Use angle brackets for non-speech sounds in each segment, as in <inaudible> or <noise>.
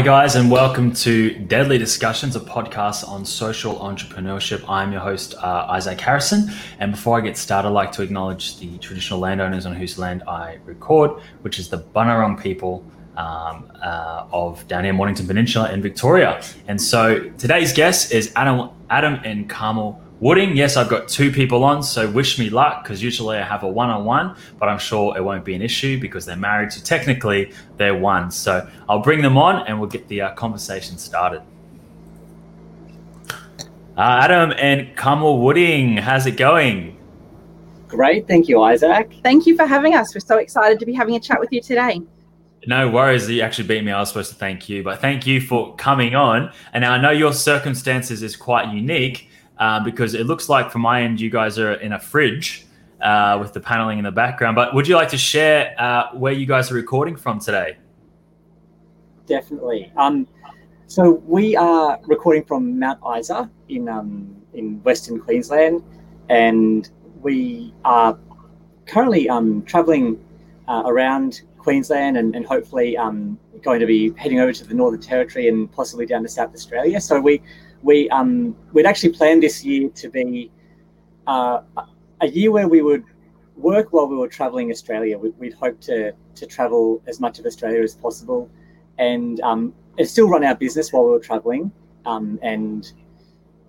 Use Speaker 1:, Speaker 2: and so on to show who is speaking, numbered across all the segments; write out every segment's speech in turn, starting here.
Speaker 1: Hi, guys, and welcome to Deadly Discussions, a podcast on social entrepreneurship. I'm your host, uh, Isaac Harrison. And before I get started, I'd like to acknowledge the traditional landowners on whose land I record, which is the Bunurong people um, uh, of down here, Mornington Peninsula in Victoria. And so today's guest is Adam, Adam and Carmel Wooding, yes, I've got two people on, so wish me luck because usually I have a one on one, but I'm sure it won't be an issue because they're married, so technically they're one. So I'll bring them on and we'll get the uh, conversation started. Uh, Adam and Carmel Wooding, how's it going?
Speaker 2: Great, thank you, Isaac.
Speaker 3: Thank you for having us. We're so excited to be having a chat with you today.
Speaker 1: No worries. You actually beat me. I was supposed to thank you, but thank you for coming on. And now I know your circumstances is quite unique uh, because it looks like from my end you guys are in a fridge uh, with the paneling in the background. But would you like to share uh, where you guys are recording from today?
Speaker 2: Definitely. Um, so we are recording from Mount Isa in um, in Western Queensland, and we are currently um, traveling uh, around Queensland and, and hopefully um, going to be heading over to the Northern Territory and possibly down to South Australia. So we we um, we'd actually planned this year to be uh, a year where we would work while we were traveling Australia. We, would hope to to travel as much of Australia as possible, and um, and still run our business while we were traveling, um, and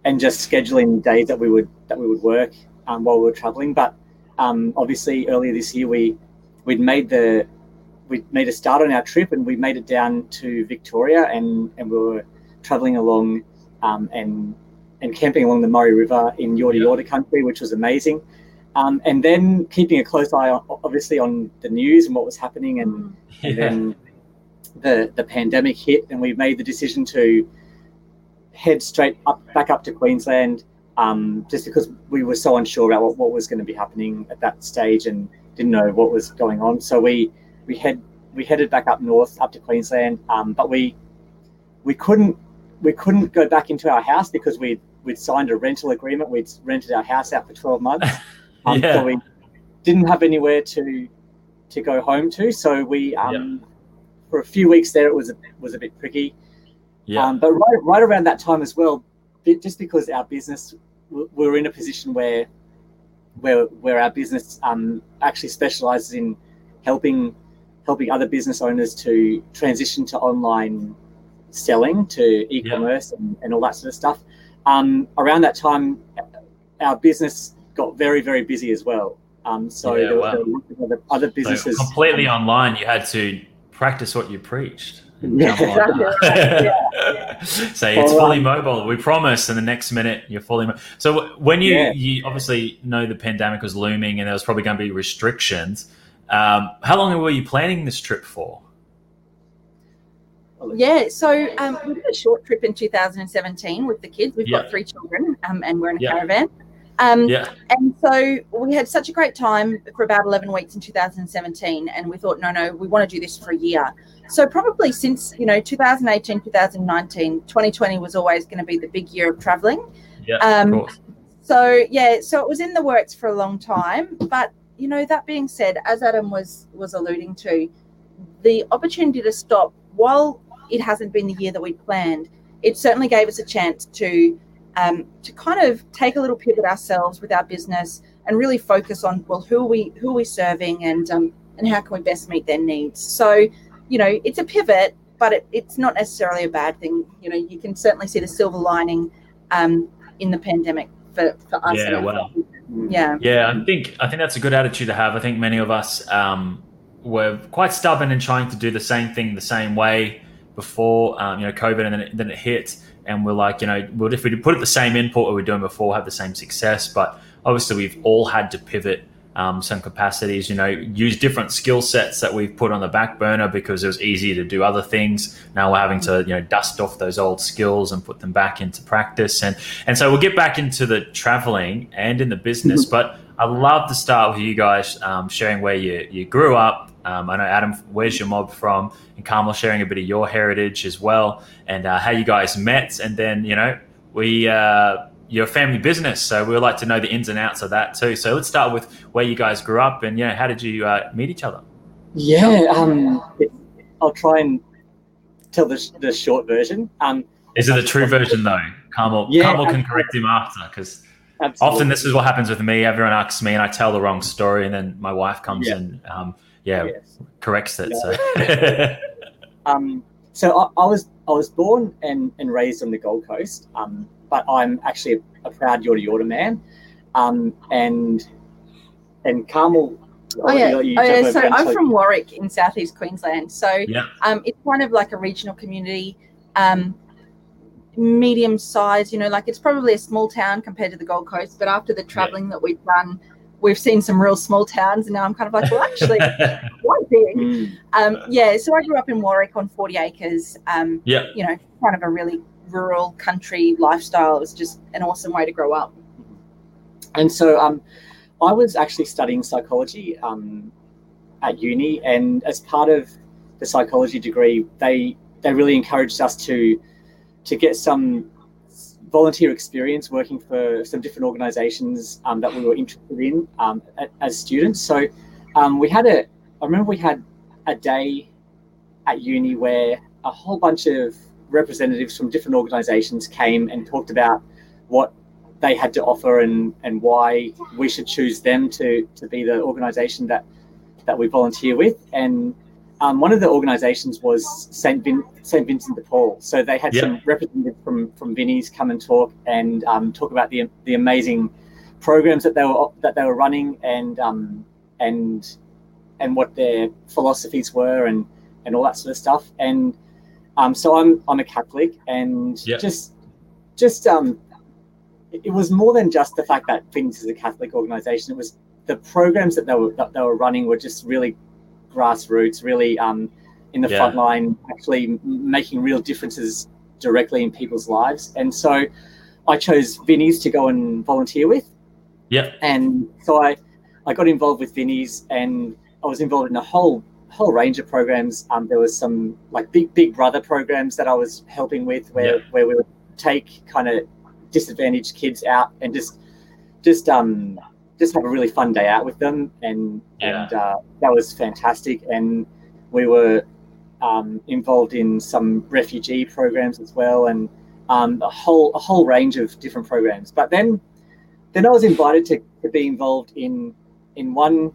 Speaker 2: and just scheduling days that we would that we would work um, while we were traveling. But um, obviously, earlier this year we we'd made the we made a start on our trip and we made it down to Victoria and and we were traveling along um, and and camping along the Murray River in Yorta yeah. Yorta country, which was amazing. Um, and then keeping a close eye, on, obviously, on the news and what was happening, and, yeah. and then the the pandemic hit, and we made the decision to head straight up back up to Queensland, um, just because we were so unsure about what, what was going to be happening at that stage and didn't know what was going on. So we we head we headed back up north up to Queensland, um, but we we couldn't we couldn't go back into our house because we'd we'd signed a rental agreement. We'd rented our house out for twelve months. <laughs> Um, yeah. So we didn't have anywhere to to go home to. So we um, for a few weeks there it was a, was a bit tricky. Yeah. Um, but right right around that time as well, just because our business we were in a position where where where our business um, actually specializes in helping helping other business owners to transition to online selling to e-commerce yeah. and, and, all that sort of stuff. Um, around that time, our business got very, very busy as well. Um, so yeah, there, wow. there other, other, businesses
Speaker 1: so completely um, online. You had to practice what you preached. <laughs>
Speaker 2: Yeah.
Speaker 1: Say <laughs> it's fully mobile. We promise. And the next minute, you're fully. Mo- so when you yeah. you obviously know the pandemic was looming and there was probably going to be restrictions. Um, how long were you planning this trip for?
Speaker 3: Yeah, so um, we did a short trip in 2017 with the kids. We've yeah. got three children, um, and we're in a yeah. caravan. Um, yeah. And so we had such a great time for about 11 weeks in 2017, and we thought, no, no, we want to do this for a year. So probably since you know 2018, 2019, 2020 was always going to be the big year of traveling.
Speaker 1: Yeah. Um,
Speaker 3: so yeah, so it was in the works for a long time, but you know that being said, as Adam was was alluding to, the opportunity to stop while it hasn't been the year that we planned, it certainly gave us a chance to um, to kind of take a little pivot ourselves with our business and really focus on well who are we who are we serving and um, and how can we best meet their needs. So you know it's a pivot, but it, it's not necessarily a bad thing. You know you can certainly see the silver lining um, in the pandemic for, for us.
Speaker 1: Yeah, well,
Speaker 3: yeah,
Speaker 1: yeah. I think I think that's a good attitude to have. I think many of us um, were quite stubborn in trying to do the same thing the same way before um, you know COVID, and then it, then it hit, and we're like, you know, well, if we put it the same input we were doing before, have the same success. But obviously, we've all had to pivot um, some capacities. You know, use different skill sets that we've put on the back burner because it was easier to do other things. Now we're having to you know dust off those old skills and put them back into practice, and and so we'll get back into the traveling and in the business, <laughs> but. I'd love to start with you guys um, sharing where you, you grew up, um, I know Adam, where's your mob from? And Carmel sharing a bit of your heritage as well, and uh, how you guys met. And then you know we uh, your family business, so we would like to know the ins and outs of that too. So let's start with where you guys grew up, and you know how did you uh, meet each other?
Speaker 2: Yeah, um, I'll try and tell the, the short version. Um,
Speaker 1: is it the true version though? Carmel, yeah, Carmel can correct him after because often this is what happens with me. Everyone asks me, and I tell the wrong story, and then my wife comes yeah. and um, yeah, yes. corrects it. Yeah.
Speaker 2: So, <laughs> um, so I, I, was I was born and, and raised on the Gold Coast, um, but I'm actually a, a proud Yorta Yorta man, um, and and Carmel
Speaker 3: Oh yeah, oh, yeah. So I'm from Warwick in southeast Queensland. So yeah. um, it's kind of like a regional community, um, medium size. You know, like it's probably a small town compared to the Gold Coast. But after the travelling yeah. that we've done, we've seen some real small towns, and now I'm kind of like, well, actually, quite big. Mm. Um, yeah. So I grew up in Warwick on 40 acres. Um, yeah. You know, kind of a really rural country lifestyle. It was just an awesome way to grow up.
Speaker 2: And so, um, I was actually studying psychology um, at uni, and as part of the psychology degree, they they really encouraged us to to get some volunteer experience working for some different organisations um, that we were interested in um, as students. So um, we had a, I remember we had a day at uni where a whole bunch of representatives from different organisations came and talked about what they had to offer and and why we should choose them to to be the organisation that that we volunteer with. And um, one of the organisations was Saint Vin- Saint Vincent de Paul. So they had some representatives from from Vinnie's come and talk and um, talk about the the amazing programs that they were that they were running and um, and and what their philosophies were and and all that sort of stuff. And um, so I'm I'm a Catholic and just just um, it was more than just the fact that Vinnie's is a Catholic organization. It was the programs that they were that they were running were just really grassroots, really um, in the yeah. front line, actually making real differences directly in people's lives. And so I chose Vinnie's to go and volunteer with.
Speaker 1: Yeah.
Speaker 2: And so I I got involved with Vinnie's and I was involved in a whole whole range of programs. Um, there was some like big big brother programs that I was helping with where yeah. where we would take kind of disadvantaged kids out and just just um just have a really fun day out with them and yeah. and uh, that was fantastic. And we were um, involved in some refugee programs as well and um, a whole a whole range of different programs. But then then I was invited to, to be involved in in one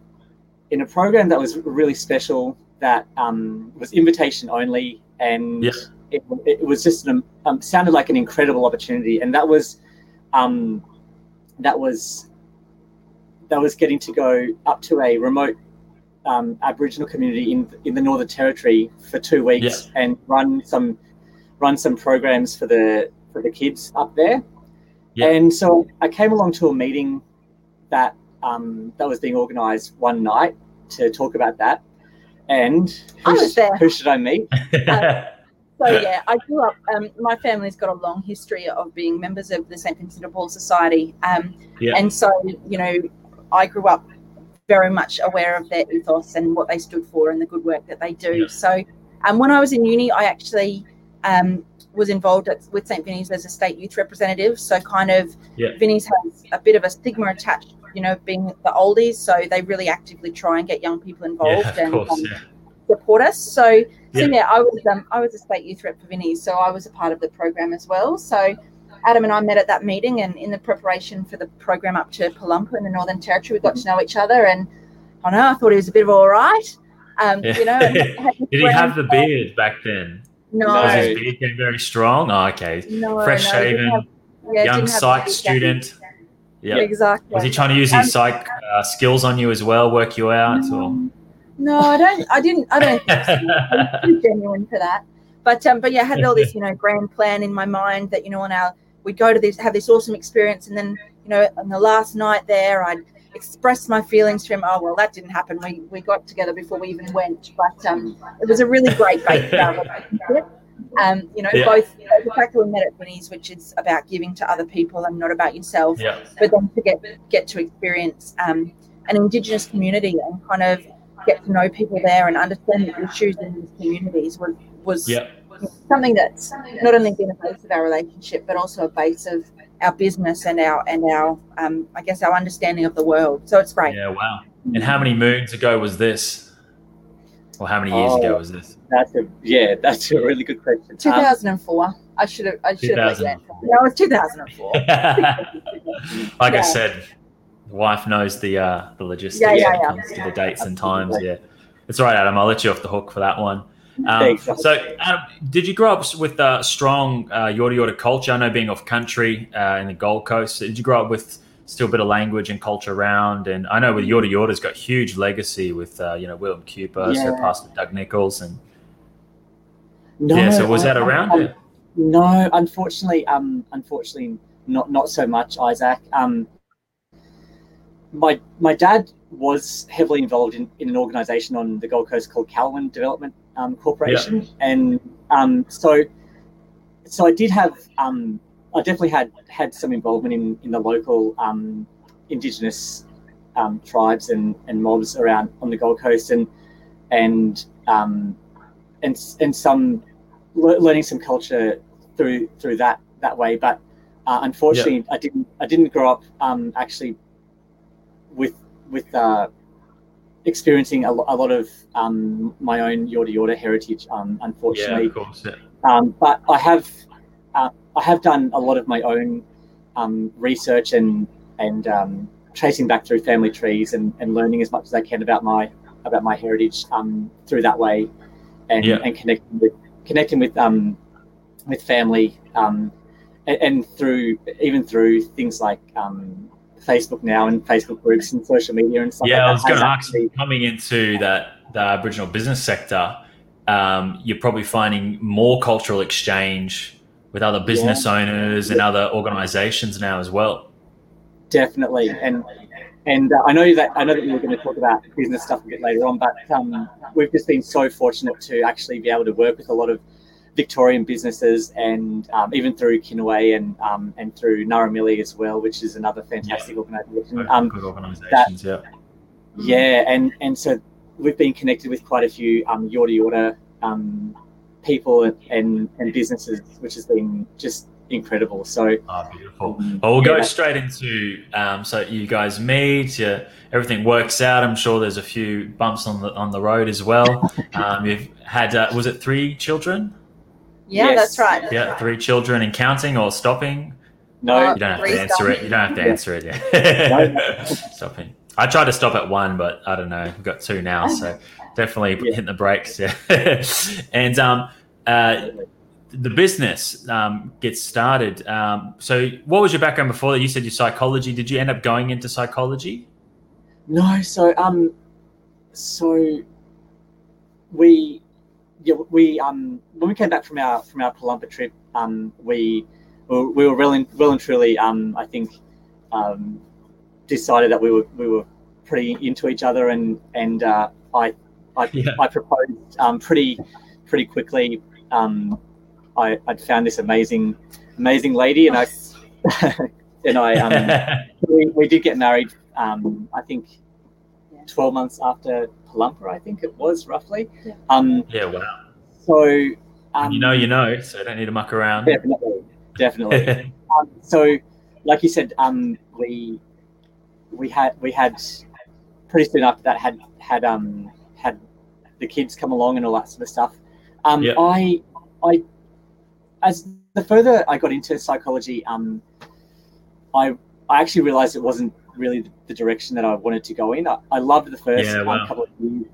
Speaker 2: in a program that was really special that um, was invitation only and yes it, it was just an um, sounded like an incredible opportunity, and that was um, that was that was getting to go up to a remote um, Aboriginal community in in the Northern Territory for two weeks yeah. and run some run some programs for the for the kids up there. Yeah. And so I came along to a meeting that um, that was being organised one night to talk about that. And who, who should I meet?
Speaker 3: uh, <laughs> so yeah, I grew up. Um, my family's got a long history of being members of the St Vincent de Paul Society, um, yeah. and so you know, I grew up very much aware of their ethos and what they stood for and the good work that they do. Yeah. So, um, when I was in uni, I actually um, was involved at, with St Vinnie's as a state youth representative. So, kind of, yeah. Vinnie's has a bit of a stigma attached, you know, being the oldies. So they really actively try and get young people involved yeah, and course, um, support us. So so yeah, I was um, I was a state youth rep for Vinnie, so I was a part of the program as well. So Adam and I met at that meeting, and in the preparation for the program up to Palumpa in the Northern Territory, we got to know each other. And I know I thought he was a bit of all right. Um, yeah. You know, <laughs>
Speaker 1: did he have the beard back then?
Speaker 3: No,
Speaker 1: was his beard getting very strong? Oh, okay, no, fresh no, shaven, yeah, young psych student.
Speaker 3: Yeah, exactly.
Speaker 1: Was he trying to use his um, psych uh, skills on you as well, work you out, or?
Speaker 3: No, I don't. I didn't. I don't. <laughs> I'm too genuine for that. But um, but yeah, I had all this you know grand plan in my mind that you know on our we'd go to this have this awesome experience, and then you know on the last night there I'd express my feelings to him. Oh well, that didn't happen. We we got together before we even went, but um, it was a really great <laughs> base relationship. Um, you know, yeah. both the fact that we met at Vinnie's, which is about giving to other people and not about yourself, yeah. but then to get get to experience um, an Indigenous community and kind of get to know people there and understand the issues in these communities was was yep. Something that's not only been a base of our relationship, but also a base of our business and our and our um, I guess our understanding of the world. So it's great.
Speaker 1: Yeah, wow. And how many moons ago was this? Or how many years
Speaker 2: Oh.
Speaker 1: ago was this?
Speaker 2: That's a yeah, that's a really good question. Um,
Speaker 3: 2004. I should have. I should have. let you
Speaker 1: 2004.
Speaker 3: answer. No, it was 2004. <laughs>
Speaker 1: like I said, wife knows the uh, the logistics
Speaker 3: Yeah,
Speaker 2: yeah,
Speaker 1: when it
Speaker 3: yeah.
Speaker 1: comes to the dates and times. Yeah, it's all right, Adam. I'll let you off the hook for that one. Um,
Speaker 2: Exactly.
Speaker 1: so, um, did you grow up with a strong uh, Yorta Yorta culture? I know being off country uh, in the Gold Coast. Did you grow up with still a bit of language and culture around? And I know with Yorta Yorta's got huge legacy with uh, you know William Cooper, so
Speaker 2: Yeah.
Speaker 1: Pastor Doug Nicholls, and
Speaker 2: No,
Speaker 1: yeah. So was
Speaker 2: I-
Speaker 1: that around?
Speaker 2: I-
Speaker 1: Yeah.
Speaker 2: No, unfortunately, um, unfortunately, not not so much, Isaac. Um, my my dad was heavily involved in, in an organisation on the Gold Coast called Kalwun Development um, Corporation, and um, so so I did have um, I definitely had had some involvement in in the local um, Indigenous um, tribes and, and mobs around on the Gold Coast, and and um, and and some le- learning some culture through through that that way. But uh, unfortunately, I didn't I didn't grow up um, actually with with uh, experiencing a, a lot of um, my own Yorta Yorta heritage. Um,
Speaker 1: Yeah,
Speaker 2: unfortunately,
Speaker 1: of course. Yeah.
Speaker 2: um, but I have uh, I have done a lot of my own um, research and and um, tracing back through family trees and, and learning as much as I can about my about my heritage um, through that way, and,
Speaker 1: Yeah.
Speaker 2: and connecting with connecting with um, with family um, and, and through even through things like um, Facebook now and Facebook groups and social media and stuff.
Speaker 1: Yeah,
Speaker 2: like
Speaker 1: I was going to ask.
Speaker 2: actually-
Speaker 1: Coming into that the Aboriginal business sector, um, you're probably finding more cultural exchange with other business owners and other organisations now as well.
Speaker 2: definitely and and uh, I know that I know that we were going to talk about business stuff a bit later on, but um, we've just been so fortunate to actually be able to work with a lot of Victorian businesses and um, even through Kinaway and um, and through Ngarrimili as well, which is another fantastic organisation.
Speaker 1: Good,
Speaker 2: Um,
Speaker 1: good organisations. Yeah.
Speaker 2: yeah, and and so we've been connected with quite a few um, Yorta Yorta um, people and and businesses, which has been just incredible. So
Speaker 1: Oh, beautiful.
Speaker 2: um,
Speaker 1: Well, we'll go straight into um, so you guys meet, everything works out. I'm sure there's a few bumps on the on the road as well. <laughs> Um, you've had uh, was it three children?
Speaker 3: Yeah,
Speaker 2: Yes.
Speaker 3: that's right. That's
Speaker 1: Yeah,
Speaker 3: right.
Speaker 1: three children and counting or stopping.
Speaker 2: no,
Speaker 1: You don't have
Speaker 3: Three
Speaker 1: to answer
Speaker 3: stopping.
Speaker 1: it. You don't have to answer it. Yeah. <laughs>
Speaker 2: No. <laughs>
Speaker 1: stopping. I tried to stop at one, but I don't know. We've got two now, so definitely <laughs>
Speaker 2: Yeah.
Speaker 1: hitting the brakes. Yeah. and um, uh, the business um, gets started. Um, so, what was your background before that? You said your psychology. Did you end up going into psychology?
Speaker 2: No, so um, so we, yeah, we um, when we came back from our from our Palumpa trip, um, we we we were well and well and truly um, I think um, decided that we were we were pretty into each other, and and uh, I I,
Speaker 1: Yeah.
Speaker 2: I proposed um, pretty pretty quickly. Um, I I'd found this amazing amazing lady, and I <laughs> and I um, <laughs> we, we did get married. Um, I think
Speaker 3: Yeah.
Speaker 2: twelve months after Palumpa, I think it was roughly.
Speaker 3: Yeah.
Speaker 2: Um,
Speaker 1: yeah. Wow.
Speaker 2: so um,
Speaker 1: you know, you know. So don't need to muck around.
Speaker 2: definitely, definitely. <laughs> um, so, like you said, um, we we had we had pretty soon after that had had um had the kids come along and all that sort of stuff. Um,
Speaker 1: Yeah.
Speaker 2: I I as the further I got into psychology, um, I I actually realized it wasn't really the direction that I wanted to go in. I, I loved the first
Speaker 1: Yeah,
Speaker 2: um, couple of years,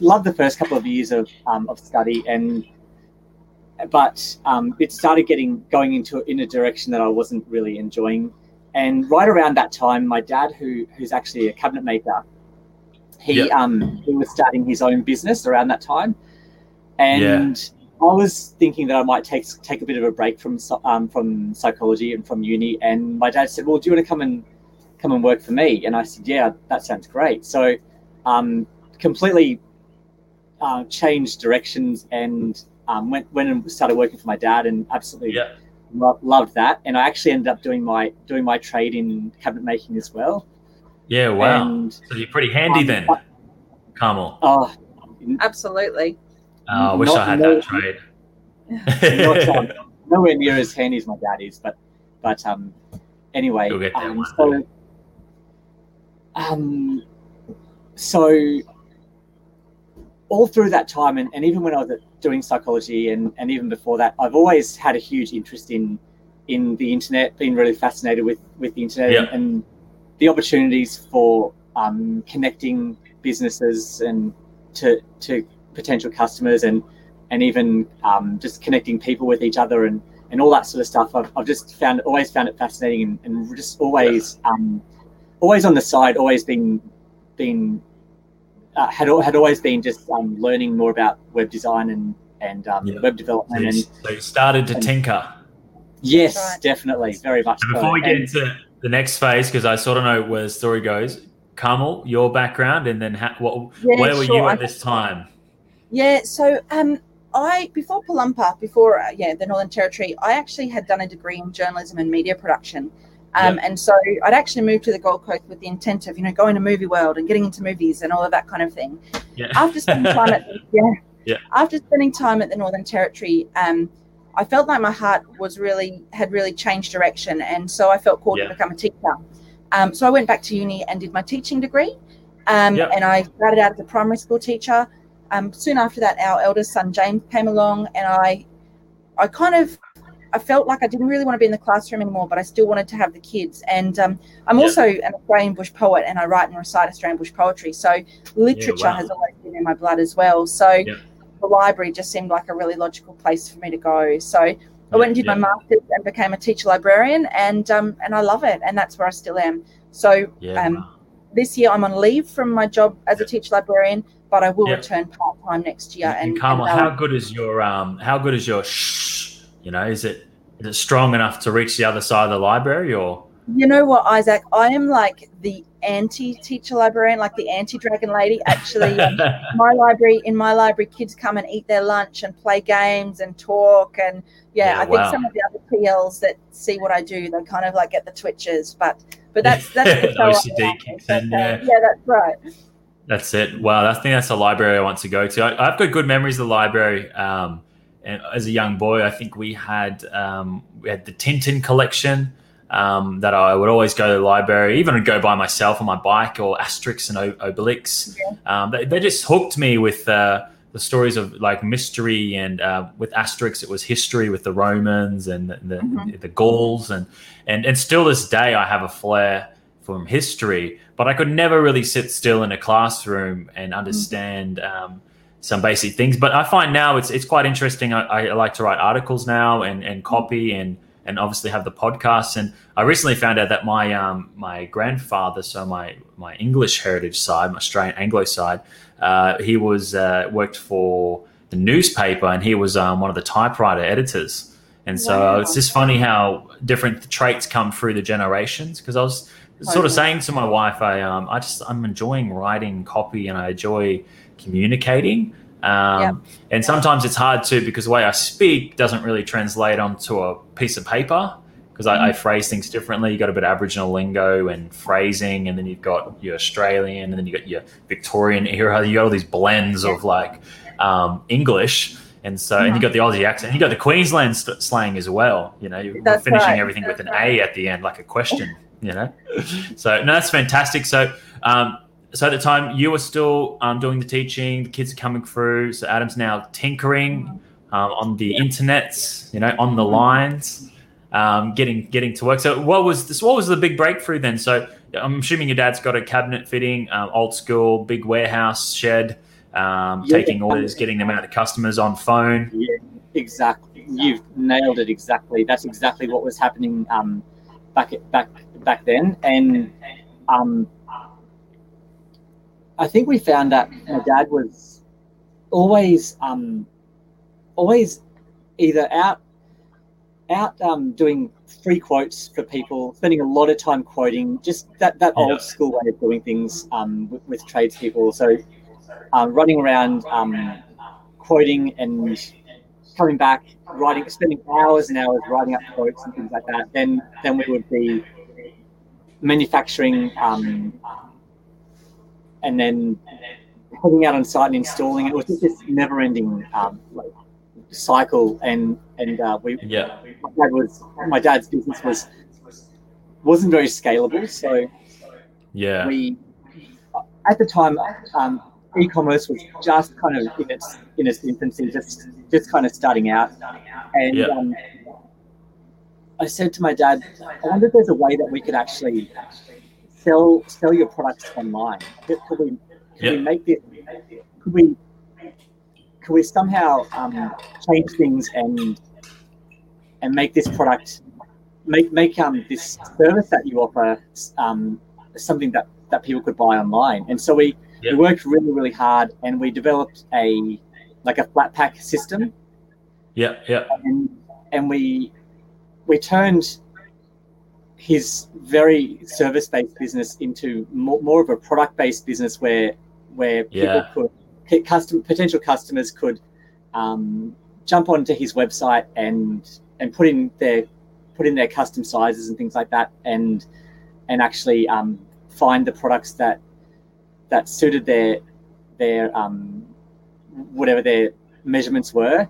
Speaker 2: loved the first couple of years of um, of study and but um, it started getting going into in a direction that I wasn't really enjoying. And right around that time, my dad, who who's actually a cabinet maker, he
Speaker 1: Yeah.
Speaker 2: um he was starting his own business around that time, and I was thinking that I might take take a bit of a break from um, from psychology and from uni. And my dad said, "Well, do you want to come and come and work for me?" And I said, "Yeah, that sounds great." So, um, completely uh, changed directions and um, went went and started working for my dad, and absolutely
Speaker 1: Yeah.
Speaker 2: lo- loved that. And I actually ended up doing my doing my trade in cabinet making as well.
Speaker 1: Yeah. Wow.
Speaker 2: And,
Speaker 1: so you're pretty handy
Speaker 2: um,
Speaker 1: then, Carmel.
Speaker 2: oh,
Speaker 3: Absolutely.
Speaker 1: Oh, I wish I had
Speaker 2: no-
Speaker 1: that trade. <laughs>
Speaker 2: not, um, <laughs> nowhere near as handy as my dad is, but but um, anyway,
Speaker 1: You'll get there
Speaker 2: um, so um, so all through that time, and, and even when I was doing psychology, and, and even before that, I've always had a huge interest in in the internet, been really fascinated with with the internet
Speaker 1: Yeah.
Speaker 2: and the opportunities for um, connecting businesses and to to potential customers and and even um, just connecting people with each other and and all that sort of stuff. I've, I've just found always found it fascinating and, and just always um, always on the side, always been been uh, had had always been just um, learning more about web design and and um,
Speaker 1: Yeah.
Speaker 2: web
Speaker 1: So
Speaker 2: development
Speaker 1: you,
Speaker 2: and
Speaker 1: so you started to
Speaker 2: and-
Speaker 1: tinker.
Speaker 2: yes,
Speaker 3: Right.
Speaker 2: definitely, very much.
Speaker 1: And
Speaker 2: so.
Speaker 1: before we get
Speaker 2: And-
Speaker 1: into the next phase, because I sort of know where the story goes, Carmel, your background, and then ha- what,
Speaker 3: Yeah,
Speaker 1: where were
Speaker 3: sure,
Speaker 1: you
Speaker 3: I-
Speaker 1: at this time?
Speaker 3: Yeah, so um, I before Palumpa, before uh, yeah the Northern Territory, I actually had done a degree in journalism and media production, um, and so I'd actually moved to the Gold Coast with the intent of you know going to movie world and getting into movies and all of that kind of thing.
Speaker 1: Yeah.
Speaker 3: After spending time at <laughs> yeah,
Speaker 1: Yeah.
Speaker 3: after spending time at the Northern Territory, um, I felt like my heart was really had really changed direction, and so I felt called
Speaker 1: Yeah.
Speaker 3: to become a teacher. Um, so I went back to uni and did my teaching degree, um,
Speaker 1: Yep.
Speaker 3: and I started out as a primary school teacher. Um, soon after that, our eldest son James came along, and I, I kind of, I felt like I didn't really want to be in the classroom anymore, but I still wanted to have the kids. And um, I'm
Speaker 1: Yeah.
Speaker 3: also an Australian bush poet, and I write and recite Australian bush poetry. So literature
Speaker 1: wow.
Speaker 3: has always been in my blood as well. So
Speaker 1: Yeah.
Speaker 3: the library just seemed like a really logical place for me to go. So I went and did
Speaker 1: Yeah.
Speaker 3: my masters and became a teacher librarian, and um, and I love it, and that's where I still am. So
Speaker 1: Yeah.
Speaker 3: um,
Speaker 1: wow.
Speaker 3: this year I'm on leave from my job as a teacher librarian, but I will
Speaker 1: Yeah.
Speaker 3: return part time next year.
Speaker 1: and,
Speaker 3: And,
Speaker 1: Carmel,
Speaker 3: and,
Speaker 1: how good is your um, how good is your shh? You know, is it is it strong enough to reach the other side of the library, or
Speaker 3: you know what, Isaac? I am like the anti teacher librarian, like the anti dragon lady. Actually, <laughs> my library in my library, kids come and eat their lunch and play games and talk. And yeah,
Speaker 1: Yeah,
Speaker 3: I think some of the other TLs that see what I do, they kind of like get the twitches. But but that's <laughs> that's
Speaker 1: The
Speaker 3: the show
Speaker 1: OCD kicks in,
Speaker 3: uh,
Speaker 1: yeah.
Speaker 3: yeah, that's right.
Speaker 1: That's it. Wow, I think that's a library I want to go to. I, I've got good memories of the library. Um, and as a young boy, I think we had um, we had the Tintin collection um, that I would always go to the library, even go by myself on my bike or Asterix and o- Obelix. Um, they, they just hooked me with uh, the stories of like mystery and uh, with Asterix, it was history with the Romans and the, the,
Speaker 3: Mhm.
Speaker 1: the Gauls and, and and still this day I have a flair from history, but I could never really sit still in a classroom and understand um, some basic things. But I find now it's it's quite interesting. I, I like to write articles now and and copy and and obviously have the podcasts. And I recently found out that my um, my grandfather, so my my English heritage side, my Australian Anglo side, uh, he was uh, worked for the newspaper and he was um, one of the typewriter editors. And so
Speaker 3: Wow.
Speaker 1: it's just funny how different traits come through the generations. Because I was sort of saying to my wife, I um, I just I'm enjoying writing copy and I enjoy communicating. Um,
Speaker 3: Yep.
Speaker 1: And sometimes it's hard to because the way I speak doesn't really translate onto a piece of paper because I, I phrase things differently. You got a bit of Aboriginal lingo and phrasing, and then you've got your Australian, and then you've got your Victorian era. You got all these blends of like um, English. And so, and you got the Aussie accent, and you got the Queensland st- slang as well. You know, you're
Speaker 3: That's
Speaker 1: finishing
Speaker 3: right.
Speaker 1: everything with an
Speaker 3: right.
Speaker 1: A at the end, like a question. You know, so no, that's fantastic. So, um, so at the time you were still um, doing the teaching, the kids are coming through. So Adam's now tinkering um, on the internet, you know, on the lines, um, getting getting to work. So what was this? What was the big breakthrough then? So I'm assuming your dad's got a cabinet fitting, um, old school, big warehouse shed, um,
Speaker 2: Yeah.
Speaker 1: taking orders, getting them out to customers on phone.
Speaker 2: Yeah, exactly. You've nailed it exactly. That's exactly what was happening um, back at, back back then, and um, I think we found that my dad was always um, always either out out um, doing free quotes for people, spending a lot of time quoting, just that that
Speaker 1: Yeah.
Speaker 2: old school way of doing things um, with, with tradespeople. So um, running around um, quoting and coming back, writing, spending hours and hours writing up quotes and things like that. Then then we would be manufacturing um, and then heading out on site and installing. It was just this never-ending um, like cycle, and and uh, we
Speaker 1: Yeah.
Speaker 2: my dad was my dad's business was wasn't very scalable, so
Speaker 1: Yeah.
Speaker 2: we at the time um, e-commerce was just kind of in its in its infancy, just just kind of starting out, and
Speaker 1: Yeah.
Speaker 2: um, I said to my dad, I wonder if there's a way that we could actually sell sell your products online. Could, could we could we make this? Could we could we somehow um, change things and and make this product make make um this service that you offer um, something that that people could buy online? And so we
Speaker 1: Yeah.
Speaker 2: we worked really really hard and we developed a like a flat pack system
Speaker 1: Yeah, yeah,
Speaker 2: and and we we turned his very service based business into more, more of a product based business where where people
Speaker 1: Yeah.
Speaker 2: could custom potential customers could um, jump onto his website and and put in their put in their custom sizes and things like that and and actually um, find the products that that suited their their um, whatever their measurements were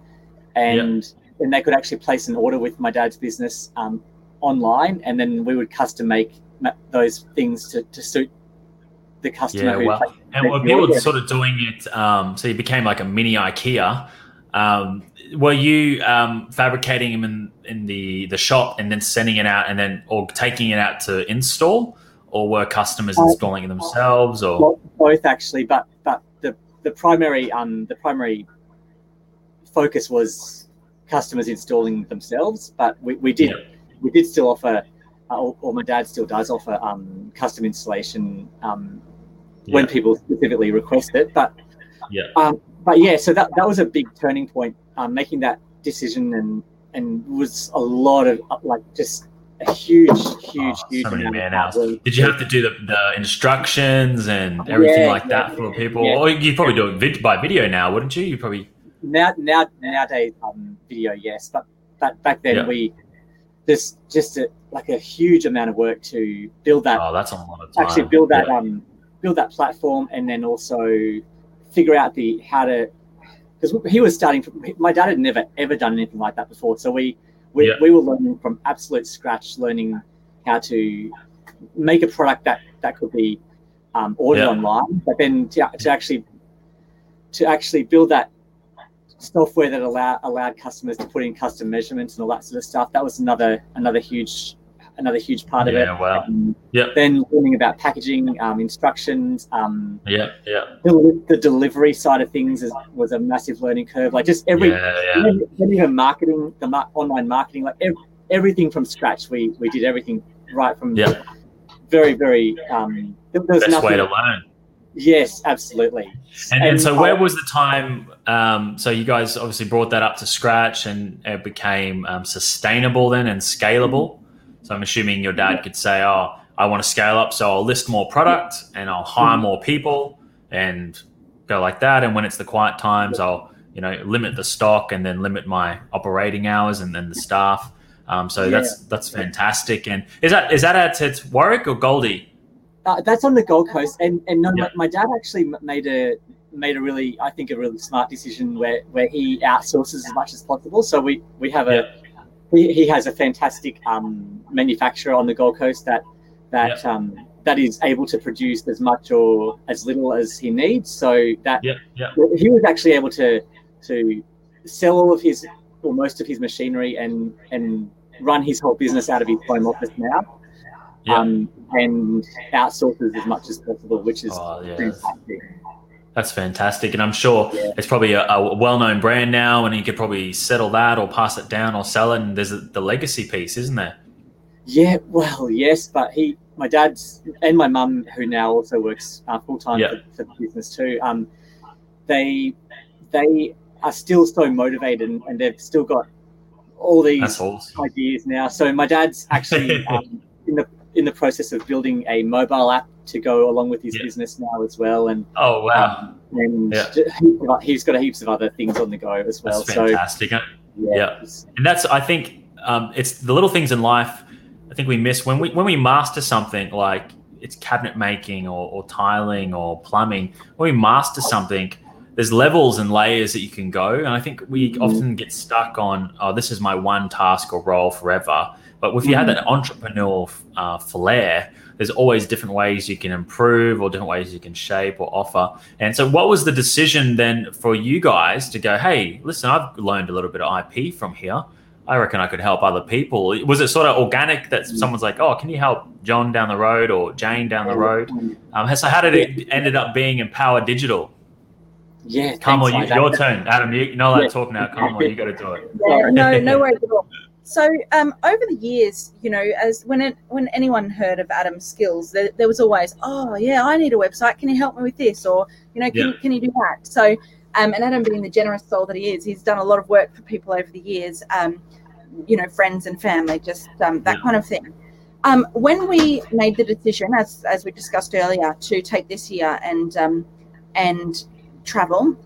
Speaker 2: and and they could actually place an order with my dad's business um, online and then we would custom make those things to, to suit the customer
Speaker 1: yeah.
Speaker 2: who
Speaker 1: Well, and were people
Speaker 2: order.
Speaker 1: sort of doing it? Um, so you became like a mini IKEA. Um, were you um, fabricating them in, in the the shop and then sending it out and then or taking it out to install, or were customers
Speaker 2: Uh,
Speaker 1: installing it themselves? Or
Speaker 2: Well, both actually, but but the the primary um the primary focus was customers installing themselves. But we, we did
Speaker 1: Yeah.
Speaker 2: We did still offer, uh, or, or my dad still does offer um, custom installation um, when people specifically request it. But
Speaker 1: Yeah.
Speaker 2: um, but yeah, so that that was a big turning point, um, making that decision and and was a lot of uh, like just a huge huge
Speaker 1: Oh,
Speaker 2: huge
Speaker 1: so many man hours. Did you have to do the, the instructions and everything
Speaker 2: Yeah,
Speaker 1: like that
Speaker 2: yeah,
Speaker 1: for people?
Speaker 2: yeah.
Speaker 1: Or you probably do it vid- by video now, wouldn't you? You probably
Speaker 2: now now nowadays um video yes but but back then
Speaker 1: Yeah.
Speaker 2: we just just a, like a huge amount of work to build that
Speaker 1: oh, that's a lot of time.
Speaker 2: actually build that
Speaker 1: Yeah.
Speaker 2: um build that platform and then also figure out the how to because he was starting from my dad had never ever done anything like that before so we we,
Speaker 1: Yeah.
Speaker 2: we were learning from absolute scratch learning how to make a product that that could be um, ordered
Speaker 1: Yeah.
Speaker 2: online but then to, to actually to actually build that software that allow, allowed customers to put in custom measurements and all that sort of stuff that was another another huge another huge part of it
Speaker 1: Yeah, wow.
Speaker 2: um,
Speaker 1: Yeah.
Speaker 2: Then learning about packaging, um, instructions, um,
Speaker 1: Yeah, yeah,
Speaker 2: the, the delivery side of things is, was a massive learning curve. Like just every,
Speaker 1: yeah, yeah.
Speaker 2: then even marketing, the mar- online marketing, like ev- everything from scratch. We we did everything right from
Speaker 1: Yeah.
Speaker 2: very very. Um, there, there
Speaker 1: Best
Speaker 2: nothing.
Speaker 1: way to learn.
Speaker 2: Yes, absolutely.
Speaker 1: And, and so,
Speaker 2: uh,
Speaker 1: where was the time? Um, so, you guys obviously brought that up to scratch, and it became um, sustainable then and scalable. So, I'm assuming your dad could say, "Oh, I want to scale up, so I'll list more product and I'll hire
Speaker 2: Mhm.
Speaker 1: more people and go like that." And when it's the quiet times, I'll you know limit the stock and then limit my operating hours and then the staff. Um, so
Speaker 2: Yeah.
Speaker 1: that's that's fantastic. And is that is that at, at Warwick or Goldie?
Speaker 2: Uh, that's on the Gold Coast, and and no,
Speaker 1: Yeah.
Speaker 2: my, my dad actually made a made a really, I think, a really smart decision where where he outsources as much as possible. So we we have a he, he has a fantastic um, manufacturer on the Gold Coast that that um, that is able to produce as much or as little as he needs. So that
Speaker 1: Yeah, yeah,
Speaker 2: he was actually able to to sell all of his or most of his machinery and and run his whole business out of his home office now
Speaker 1: yeah.
Speaker 2: um, and outsources as much as possible, which is
Speaker 1: oh, yeah.
Speaker 2: fantastic.
Speaker 1: That's fantastic, and I'm sure
Speaker 2: Yeah.
Speaker 1: it's probably a, a well-known brand now, and you could probably settle that or pass it down or sell it. And there's a, the legacy piece, isn't there?
Speaker 2: Yeah, well, yes, but he, my dad's, and my mum, who now also works uh, full time for, for the business too. Um, they, they are still so motivated, and, and they've still got all these
Speaker 1: awesome.
Speaker 2: ideas now. So my dad's actually <laughs> um, in the in the process of building a mobile app to go along with his
Speaker 1: Yeah.
Speaker 2: business now as well, and
Speaker 1: Oh wow,
Speaker 2: um, and
Speaker 1: Yeah.
Speaker 2: he's got heaps of other things on the go as well.
Speaker 1: that's
Speaker 2: So
Speaker 1: fantastic.
Speaker 2: yeah,
Speaker 1: Yeah. and that's I think um, it's the little things in life. I think we miss when we when we master something like it's cabinet making or, or tiling or plumbing. When we master something, there's levels and layers that you can go. And I think we
Speaker 2: Mhm.
Speaker 1: often get stuck on, oh, this is my one task or role forever. But if you have
Speaker 2: Mhm.
Speaker 1: that entrepreneurial uh, flair, there's always different ways you can improve or different ways you can shape or offer. And so, what was the decision then for you guys to go, hey, listen, I've learned a little bit of IP from here. I reckon I could help other people. Was it sort of organic that
Speaker 2: Mm.
Speaker 1: someone's like, oh, can you help John down the road or Jane down the road?
Speaker 2: Um,
Speaker 1: Um, so, how did it ended up being Empower Digital?
Speaker 2: Yeah,
Speaker 1: Carmel,
Speaker 2: thanks,
Speaker 1: you,
Speaker 2: Isaac.
Speaker 1: your turn. Adam, you, you're not allowed
Speaker 2: Yeah.
Speaker 1: to talk now. Carmel, you got to do it. <laughs>
Speaker 3: Yeah, no, no worries at all. So um, over the years, you know, as when it, when anyone heard of Adam's skills, there, there was always, oh yeah, I need a website. Can you help me with this? Or you know, can,
Speaker 1: Yeah.
Speaker 3: you, can you do that? So, um, and Adam, being the generous soul that he is, he's done a lot of work for people over the years. Um, you know, friends and family, just um, that
Speaker 1: Yeah.
Speaker 3: kind of thing. Um, when we made the decision, as as we discussed earlier, to take this year and um, and travel,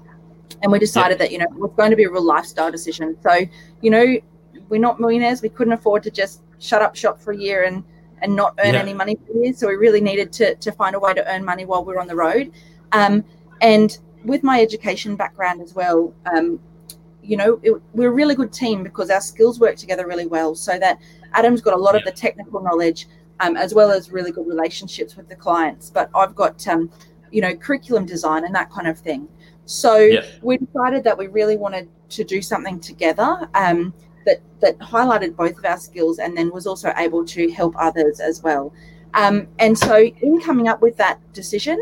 Speaker 3: and we decided that you know it was going to be a real lifestyle decision. So, you know, we're not millionaires. We couldn't afford to just shut up shop for a year and and not earn
Speaker 1: Yeah.
Speaker 3: any money for years. So we really needed to to find a way to earn money while we we're on the road. Um, and with my education background as well, um, you know, it, we're a really good team because our skills work together really well. So that Adam's got a lot of the technical knowledge, um, as well as really good relationships with the clients. But I've got, um, you know, curriculum design and that kind of thing. So
Speaker 1: Yeah.
Speaker 3: we decided that we really wanted to do something together um, that that highlighted both of our skills, and then was also able to help others as well. Um, and so, in coming up with that decision,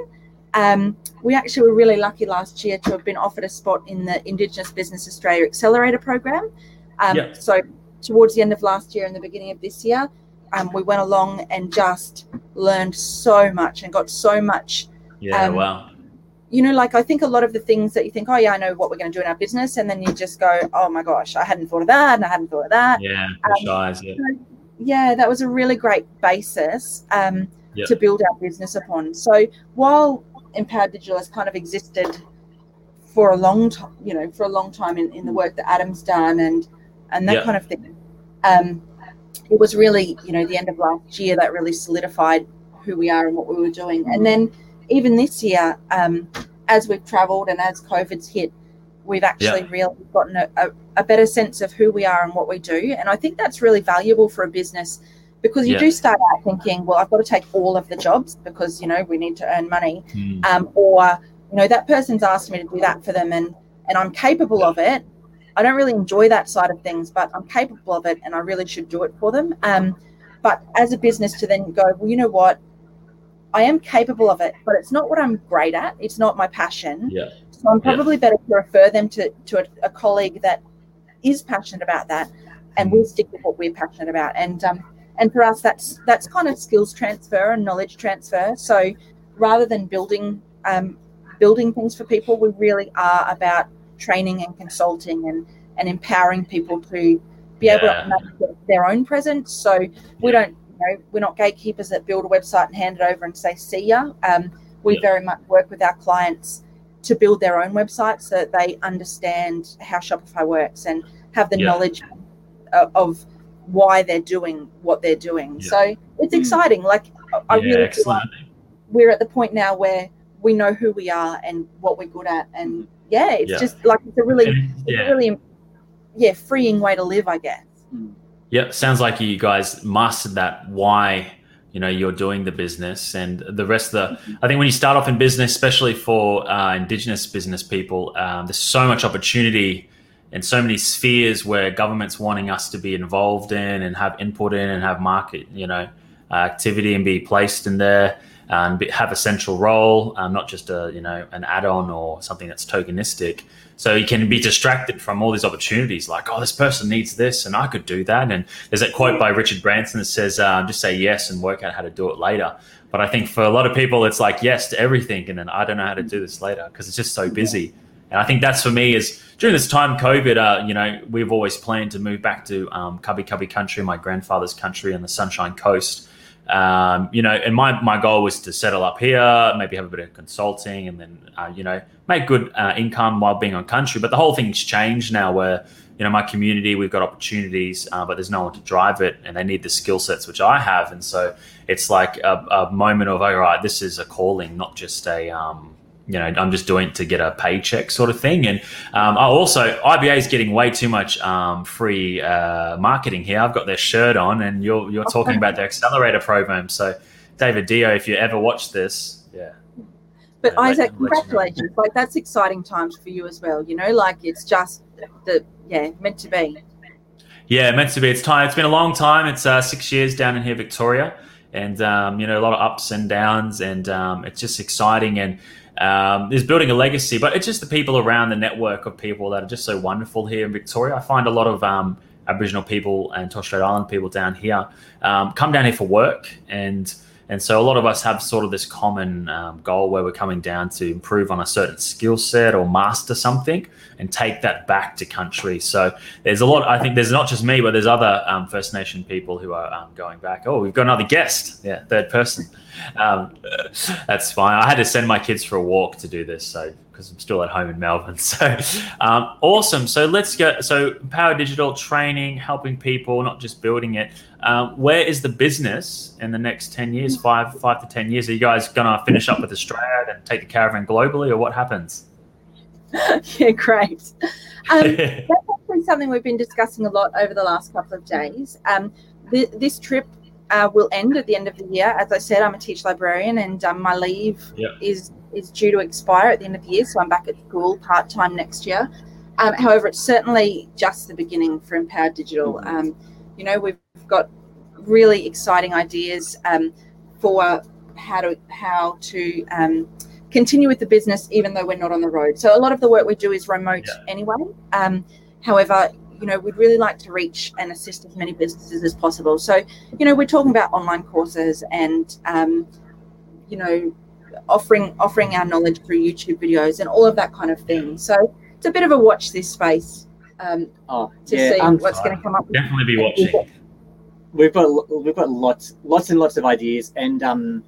Speaker 3: um, we actually were really lucky last year to have been offered a spot in the Indigenous Business Australia Accelerator Program. Um,
Speaker 1: Yeah.
Speaker 3: So, towards the end of last year and the beginning of this year, um, we went along and just learned so much and got so much.
Speaker 1: Yeah,
Speaker 3: Um,
Speaker 1: wow.
Speaker 3: You know, like I think a lot of the things that you think, oh yeah, I know what we're going to do in our business, and then you just go, oh my gosh, I hadn't thought of that, and I hadn't thought of that
Speaker 1: Yeah,
Speaker 3: um,
Speaker 1: push eyes. Yeah.
Speaker 3: yeah, that was a really great basis um,
Speaker 1: Yeah.
Speaker 3: to build our business upon. So while Empowered Digital has kind of existed for a long time, you know, for a long time in, in the work that Adam's done and and that
Speaker 1: Yeah.
Speaker 3: kind of thing, um, it was really, you know, the end of last year that really solidified who we are and what we were doing. And then even this year, um, as we've travelled and as COVID's hit, we've actually really gotten a, a, a better sense of who we are and what we do. And I think that's really valuable for a business because you
Speaker 1: Yeah.
Speaker 3: do start out thinking, well, I've got to take all of the jobs because, you know, we need to earn money.
Speaker 1: Hmm.
Speaker 3: Um, or, you know, that person's asked me to do that for them and, and I'm capable of it. I don't really enjoy that side of things, but I'm capable of it and I really should do it for them. Um, but as a business to then go, well, you know what? I am capable of it, but it's not what I'm great at. It's not my passion.
Speaker 1: Yeah.
Speaker 3: So I'm
Speaker 1: Yeah.
Speaker 3: probably better to refer them to, to a, a colleague that is passionate about that and
Speaker 1: Mm.
Speaker 3: will stick with what we're passionate about. And um, and for us that's that's kind of skills transfer and knowledge transfer. So rather than building um, building things for people, we really are about training and consulting and, and empowering people to be able to manage their own presence. So we
Speaker 1: Yeah.
Speaker 3: don't know, we're not gatekeepers that build a website and hand it over and say, see ya. Um, we
Speaker 1: Yeah.
Speaker 3: very much work with our clients to build their own website so that they understand how Shopify works and have the
Speaker 1: Yeah.
Speaker 3: knowledge of, of why they're doing what they're doing.
Speaker 1: Yeah.
Speaker 3: So it's
Speaker 2: Mm.
Speaker 3: exciting. Like I- I
Speaker 1: yeah,
Speaker 3: really
Speaker 1: excellent.
Speaker 3: like we're at the point now where we know who we are and what we're good at, and yeah, it's
Speaker 1: Yeah.
Speaker 3: just like it's a really,
Speaker 1: And-
Speaker 3: it's a really, yeah, freeing way to live, I guess.
Speaker 1: Yeah, sounds like you guys mastered that why you know you're doing the business and the rest of the. I think when you start off in business, especially for uh, Indigenous business people, um, there's so much opportunity and so many spheres where government's wanting us to be involved in and have input in and have market you know uh, activity and be placed in there and be, have a central role, um, not just a you know an add-on or something that's tokenistic. So you can be distracted from all these opportunities, like oh, this person needs this, and I could do that. And there's that quote by Richard Branson that says, um, "Just say yes and work out how to do it later." But I think for a lot of people, it's like yes to everything, and then I don't know how to do this later because it's just so busy. And I think that's for me is during this time, COVID. Uh, you know, we've always planned to move back to um, Kabi Kabi country, my grandfather's country, on the Sunshine Coast. Um, you know, and my, my goal was to settle up here, maybe have a bit of consulting, and then uh, you know make good uh, income while being on country. But the whole thing's changed now, where you know my community we've got opportunities, uh, but there's no one to drive it, and they need the skill sets which I have, and so it's like a, a moment of all right, this is a calling, not just a um, you know, I'm just doing it to get a paycheck sort of thing. And um, I also, IBA is getting way too much um, free uh, marketing here. I've got their shirt on, and you're you're talking about their accelerator program. So, David Dio, if you ever watch this, yeah.
Speaker 3: But Isaac, congratulations! Like that's exciting times for you as well. You know, like it's just the yeah meant to be.
Speaker 1: Yeah, meant to be. It's time. It's been a long time. It's uh, six years down in here, Victoria, and um, you know a lot of ups and downs, and um, it's just exciting and um, is building a legacy. But it's just the people around the network of people that are just so wonderful here in Victoria. I find a lot of um, Aboriginal people and Torres Strait Island people down here um, come down here for work and and so a lot of us have sort of this common um, goal where we're coming down to improve on a certain skill set or master something and take that back to country. So there's a lot, I think there's not just me, but there's other um, First Nation people who are um, going back. Oh, we've got another guest. Yeah, third person. Um, that's fine. I had to send my kids for a walk to do this. So because I'm still at home in Melbourne. <laughs> So um, awesome. So let's go. So Empowered Digital training, helping people, not just building it. Um, where is the business in the next ten years? Five, five to ten years. Are you guys gonna finish up with Australia and take the caravan globally, or what happens? <laughs>
Speaker 3: yeah, great. Um, <laughs> that's actually something we've been discussing a lot over the last couple of days. Um, th- this trip uh, will end at the end of the year. As I said, I'm a teach librarian, and um, my leave
Speaker 1: yep.
Speaker 3: is is due to expire at the end of the year, so I'm back at school part time next year. Um, however, it's certainly just the beginning for Empowered Digital.
Speaker 1: Mm-hmm.
Speaker 3: Um, you know, we've got really exciting ideas um, for how to how to um, continue with the business even though we're not on the road. So a lot of the work we do is remote
Speaker 1: Yeah.
Speaker 3: anyway. Um, however, you know, we'd really like to reach and assist as many businesses as possible. So, you know, we're talking about online courses and, um, you know, offering offering our knowledge through YouTube videos and all of that kind of thing. So it's a bit of a watch this space um,
Speaker 2: Oh,
Speaker 3: to
Speaker 2: yeah.
Speaker 3: see
Speaker 2: um,
Speaker 3: what's going to come up.
Speaker 1: Definitely be watching.
Speaker 2: we've got we've got lots lots and lots of ideas and um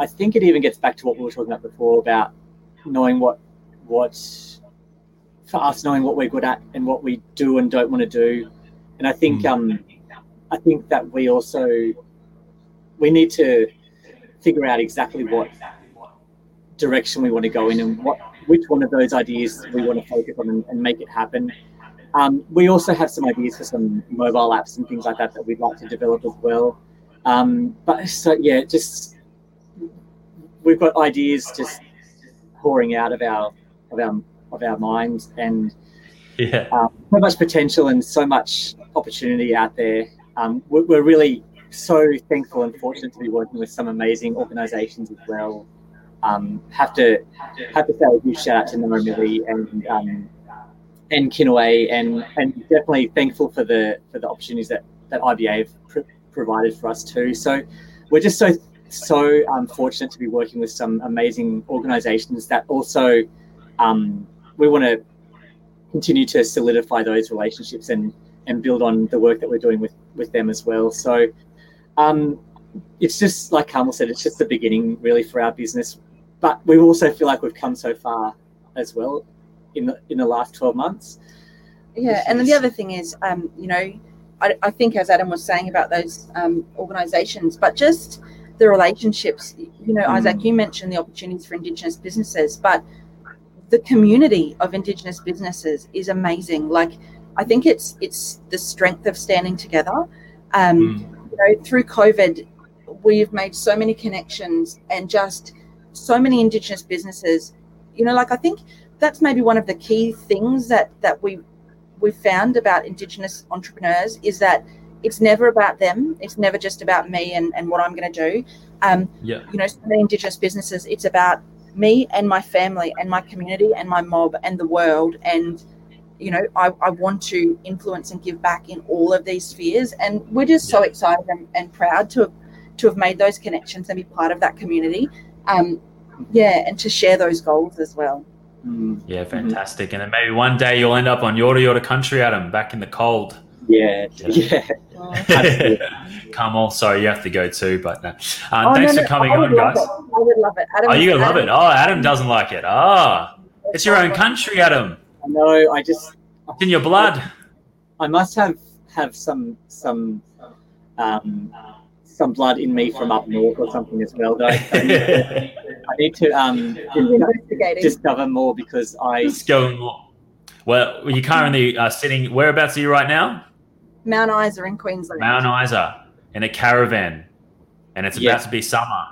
Speaker 2: i think it even gets back to what we were talking about before about knowing what what for us knowing what we're good at and what we do and don't want to do and i think
Speaker 1: Mm.
Speaker 2: um i think that we also we need to figure out exactly what direction we want to go in and what which one of those ideas we want to focus on and, and make it happen um, we also have some ideas for some mobile apps and things like that that we'd like to develop as well. Um, but so yeah, just we've got ideas just pouring out of our of our of our minds, and
Speaker 1: Yeah.
Speaker 2: um, so much potential and so much opportunity out there. Um, we're, we're really so thankful and fortunate to be working with some amazing organisations as well. Um, have to have to say a huge shout out to Ngarrimili and um, and Kinaway, and and definitely thankful for the for the opportunities that that IBA have pr- provided for us too. So we're just so so um, fortunate to be working with some amazing organisations that also um, we want to continue to solidify those relationships and and build on the work that we're doing with with them as well. So um, it's just like Carmel said, it's just the beginning really for our business. But we also feel like we've come so far as well in the in the last twelve months.
Speaker 3: Yeah, and the other thing is, um, you know, I, I think as Adam was saying about those um, organisations, but just the relationships. You know,
Speaker 2: Mm.
Speaker 3: Isaac, you mentioned the opportunities for Indigenous businesses, but the community of Indigenous businesses is amazing. Like, I think it's it's the strength of standing together. Um,
Speaker 1: Mm.
Speaker 3: you know, through COVID, we've made so many connections and just so many Indigenous businesses. You know, like I think that's maybe one of the key things that that we we found about Indigenous entrepreneurs is that it's never about them. It's never just about me and, and what I'm going to do. Um,
Speaker 1: Yeah.
Speaker 3: you know, so many Indigenous businesses, it's about me and my family and my community and my mob and the world. And, you know, I, I want to influence and give back in all of these spheres. And we're just so excited and, and proud to have, to have made those connections and be part of that community. Um, yeah, and to share those goals as well.
Speaker 2: Mm,
Speaker 1: Yeah, fantastic. And then maybe one day you'll end up on Yorta Yorta country, Adam, back in the cold.
Speaker 2: Yeah,
Speaker 1: Yeah.
Speaker 2: yeah. Absolutely. <laughs>
Speaker 1: Come on, sorry, you have to go too, but no. Uh,
Speaker 3: Oh,
Speaker 1: thanks
Speaker 3: no,
Speaker 1: for coming on, guys.
Speaker 3: it. I would love it. Adam,
Speaker 1: Oh, you're gonna love it. Oh, Adam doesn't like it. Ah, it's your own country, Adam.
Speaker 2: I know. I just
Speaker 1: It's in your blood.
Speaker 2: I must have have some some um, some blood in me from up north or something as well. That I, I <laughs> need to, I need to um, discover more because I
Speaker 1: Let's go more. Well, you're currently uh, sitting. Whereabouts are you right now?
Speaker 3: Mount Isa in Queensland.
Speaker 1: Mount Isa in a caravan, and it's about
Speaker 2: Yeah.
Speaker 1: to be summer.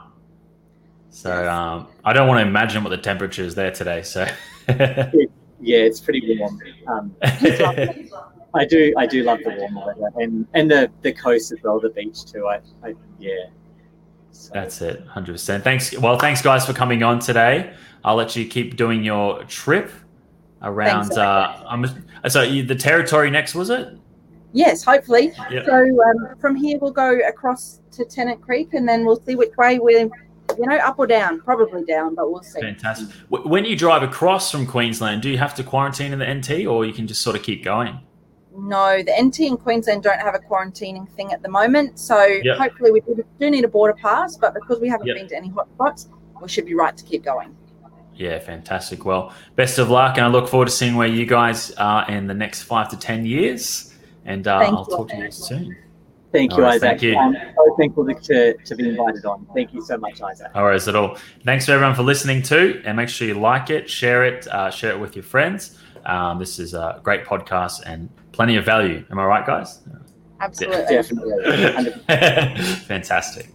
Speaker 1: So um, I don't want to imagine what the temperature is there today. So <laughs>
Speaker 2: yeah, it's pretty warm. Um, I do I do love the warm weather and and the the coast as well, the beach too. I, I yeah. So,
Speaker 1: that's it, hundred percent. Thanks. Well, thanks guys for coming on today. I'll let you keep doing your trip around.
Speaker 3: Thanks.
Speaker 1: Uh, I'm, so you, the territory next was it?
Speaker 3: Yes, hopefully.
Speaker 1: Yeah.
Speaker 3: So um, from here we'll go across to Tennant Creek, and then we'll see which way we're, you know, up or down. Probably down, but we'll see.
Speaker 1: Fantastic. When you drive across from Queensland, do you have to quarantine in the NT, or you can just sort of keep going?
Speaker 3: No, the NT in Queensland don't have a quarantining thing at the moment. So
Speaker 1: Yep.
Speaker 3: hopefully we do do need a border pass, but because we haven't
Speaker 1: Yep.
Speaker 3: been to any hotspots, we should be right to keep going.
Speaker 1: Yeah, fantastic. Well, best of luck, and I look forward to seeing where you guys are in the next five to ten years. And uh, I'll
Speaker 3: you.
Speaker 1: talk to you soon.
Speaker 2: thank
Speaker 1: All
Speaker 2: you,
Speaker 1: right,
Speaker 2: Isaac.
Speaker 1: thank you.
Speaker 2: I'm so thankful to, to be invited on. Thank you so much, Isaac.
Speaker 1: No worries at all. Thanks for everyone for listening too, and make sure you like it, share it, uh, share it with your friends. Um, this is a great podcast and plenty of value. Am I right, guys?
Speaker 3: Absolutely.
Speaker 2: Definitely. <laughs>
Speaker 1: Fantastic.